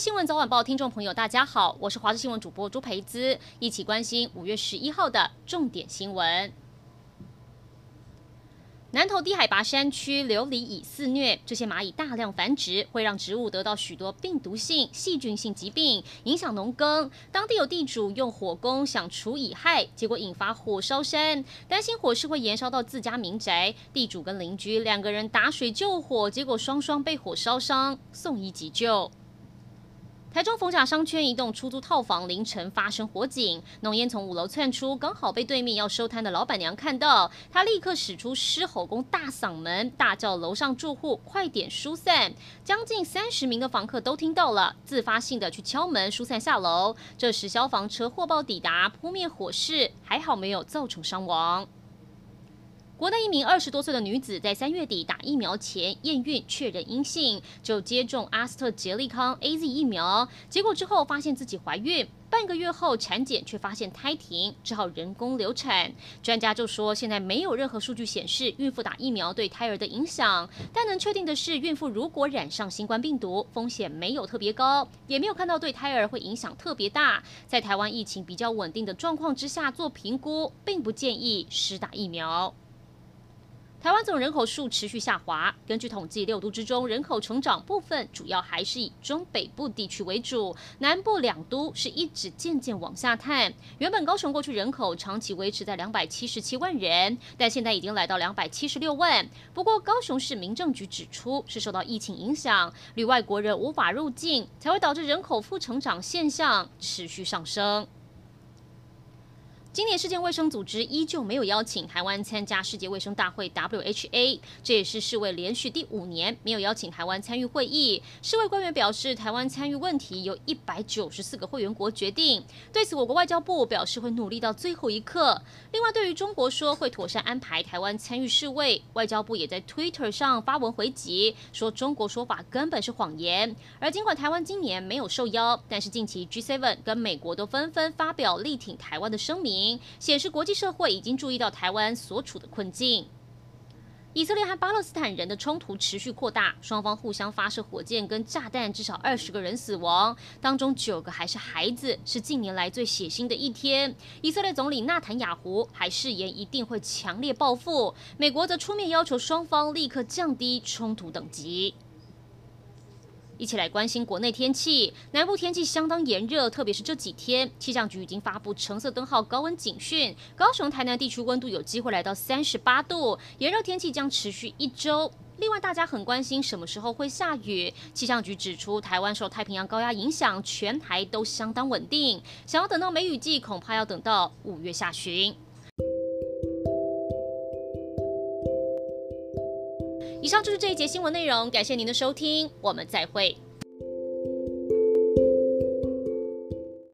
新闻早晚报听众朋友，大家好，我是华视新闻主播朱培姿，一起关心五月十一号的重点新闻。南投低海拔山区琉璃蚁肆虐，这些蚂蚁大量繁殖，会让植物得到许多病毒性、细菌性疾病，影响农耕。当地有地主用火攻想除蚁害，结果引发火烧山，担心火势会延烧到自家民宅。地主跟邻居两个人打水救火，结果双双被火烧伤，送医急救。台中逢甲商圈一栋出租套房凌晨发生火警，浓烟从五楼窜出，刚好被对面要收摊的老板娘看到，她立刻使出狮吼功，大嗓门大叫楼上住户快点疏散。将近三十名的房客都听到了，自发性的去敲门疏散下楼。这时消防车获报抵达，扑灭火势，还好没有造成伤亡。国内一名二十多岁的女子在三月底打疫苗前验孕确认阴性，就接种阿斯特捷利康 AZ 疫苗，结果之后发现自己怀孕，半个月后产检却发现胎停，只好人工流产。专家就说，现在没有任何数据显示孕妇打疫苗对胎儿的影响，但能确定的是，孕妇如果染上新冠病毒，风险没有特别高，也没有看到对胎儿会影响特别大。在台湾疫情比较稳定的状况之下做评估，并不建议施打疫苗。台湾总人口数持续下滑。根据统计，六都之中人口成长部分主要还是以中北部地区为主，南部两都是一直渐渐往下探。原本高雄过去人口长期维持在两百七十七万人，但现在已经来到两百七十六万。不过高雄市民政局指出，是受到疫情影响，旅外国人无法入境，才会导致人口负成长现象持续上升。今年世界卫生组织依旧没有邀请台湾参加世界卫生大会 （WHA），这也是世卫连续第五年没有邀请台湾参与会议。世卫官员表示，台湾参与问题由一百九十四个会员国决定。对此，我国外交部表示会努力到最后一刻。另外，对于中国说会妥善安排台湾参与世卫，外交部也在 Twitter 上发文回击，说中国说法根本是谎言。而尽管台湾今年没有受邀，但是近期 G7 跟美国都纷纷发表力挺台湾的声明。显示国际社会已经注意到台湾所处的困境。以色列和巴勒斯坦人的冲突持续扩大，双方互相发射火箭跟炸弹，至少二十个人死亡，当中九个还是孩子，是近年来最血腥的一天。以色列总理纳坦雅胡还誓言一定会强烈报复，美国则出面要求双方立刻降低冲突等级。一起来关心国内天气，南部天气相当炎热，特别是这几天，气象局已经发布橙色灯号高温警讯，高雄、台南地区温度有机会来到三十八度，炎热天气将持续一周。另外，大家很关心什么时候会下雨，气象局指出，台湾受太平洋高压影响，全台都相当稳定，想要等到梅雨季，恐怕要等到五月下旬。以上就是这一节新闻内容，感谢您的收听，我们再会。